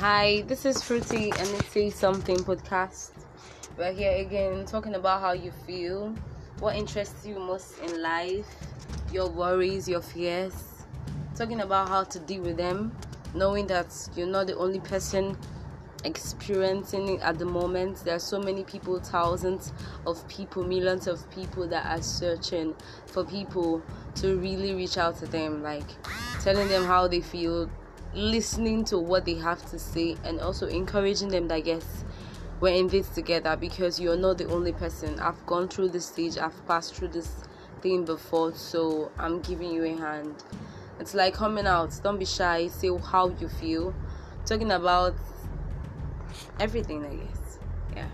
Hi, this is Fruity and it's Say Something podcast. We're here again talking about how you feel, what interests you most in life, your worries, your fears, talking about how to deal with them, knowing that you're not the only person experiencing it at the moment. There are so many people, thousands of people, millions of people that are searching for people to really reach out to them, like telling them how they feel, listening to what they have to say, and also encouraging them that yes, we're in this together because you're not the only person. I've gone through this stage, I've passed through this thing before, so I'm giving you a hand. It's like coming out, don't be shy, say how you feel. Talking about everything, I guess. Yeah.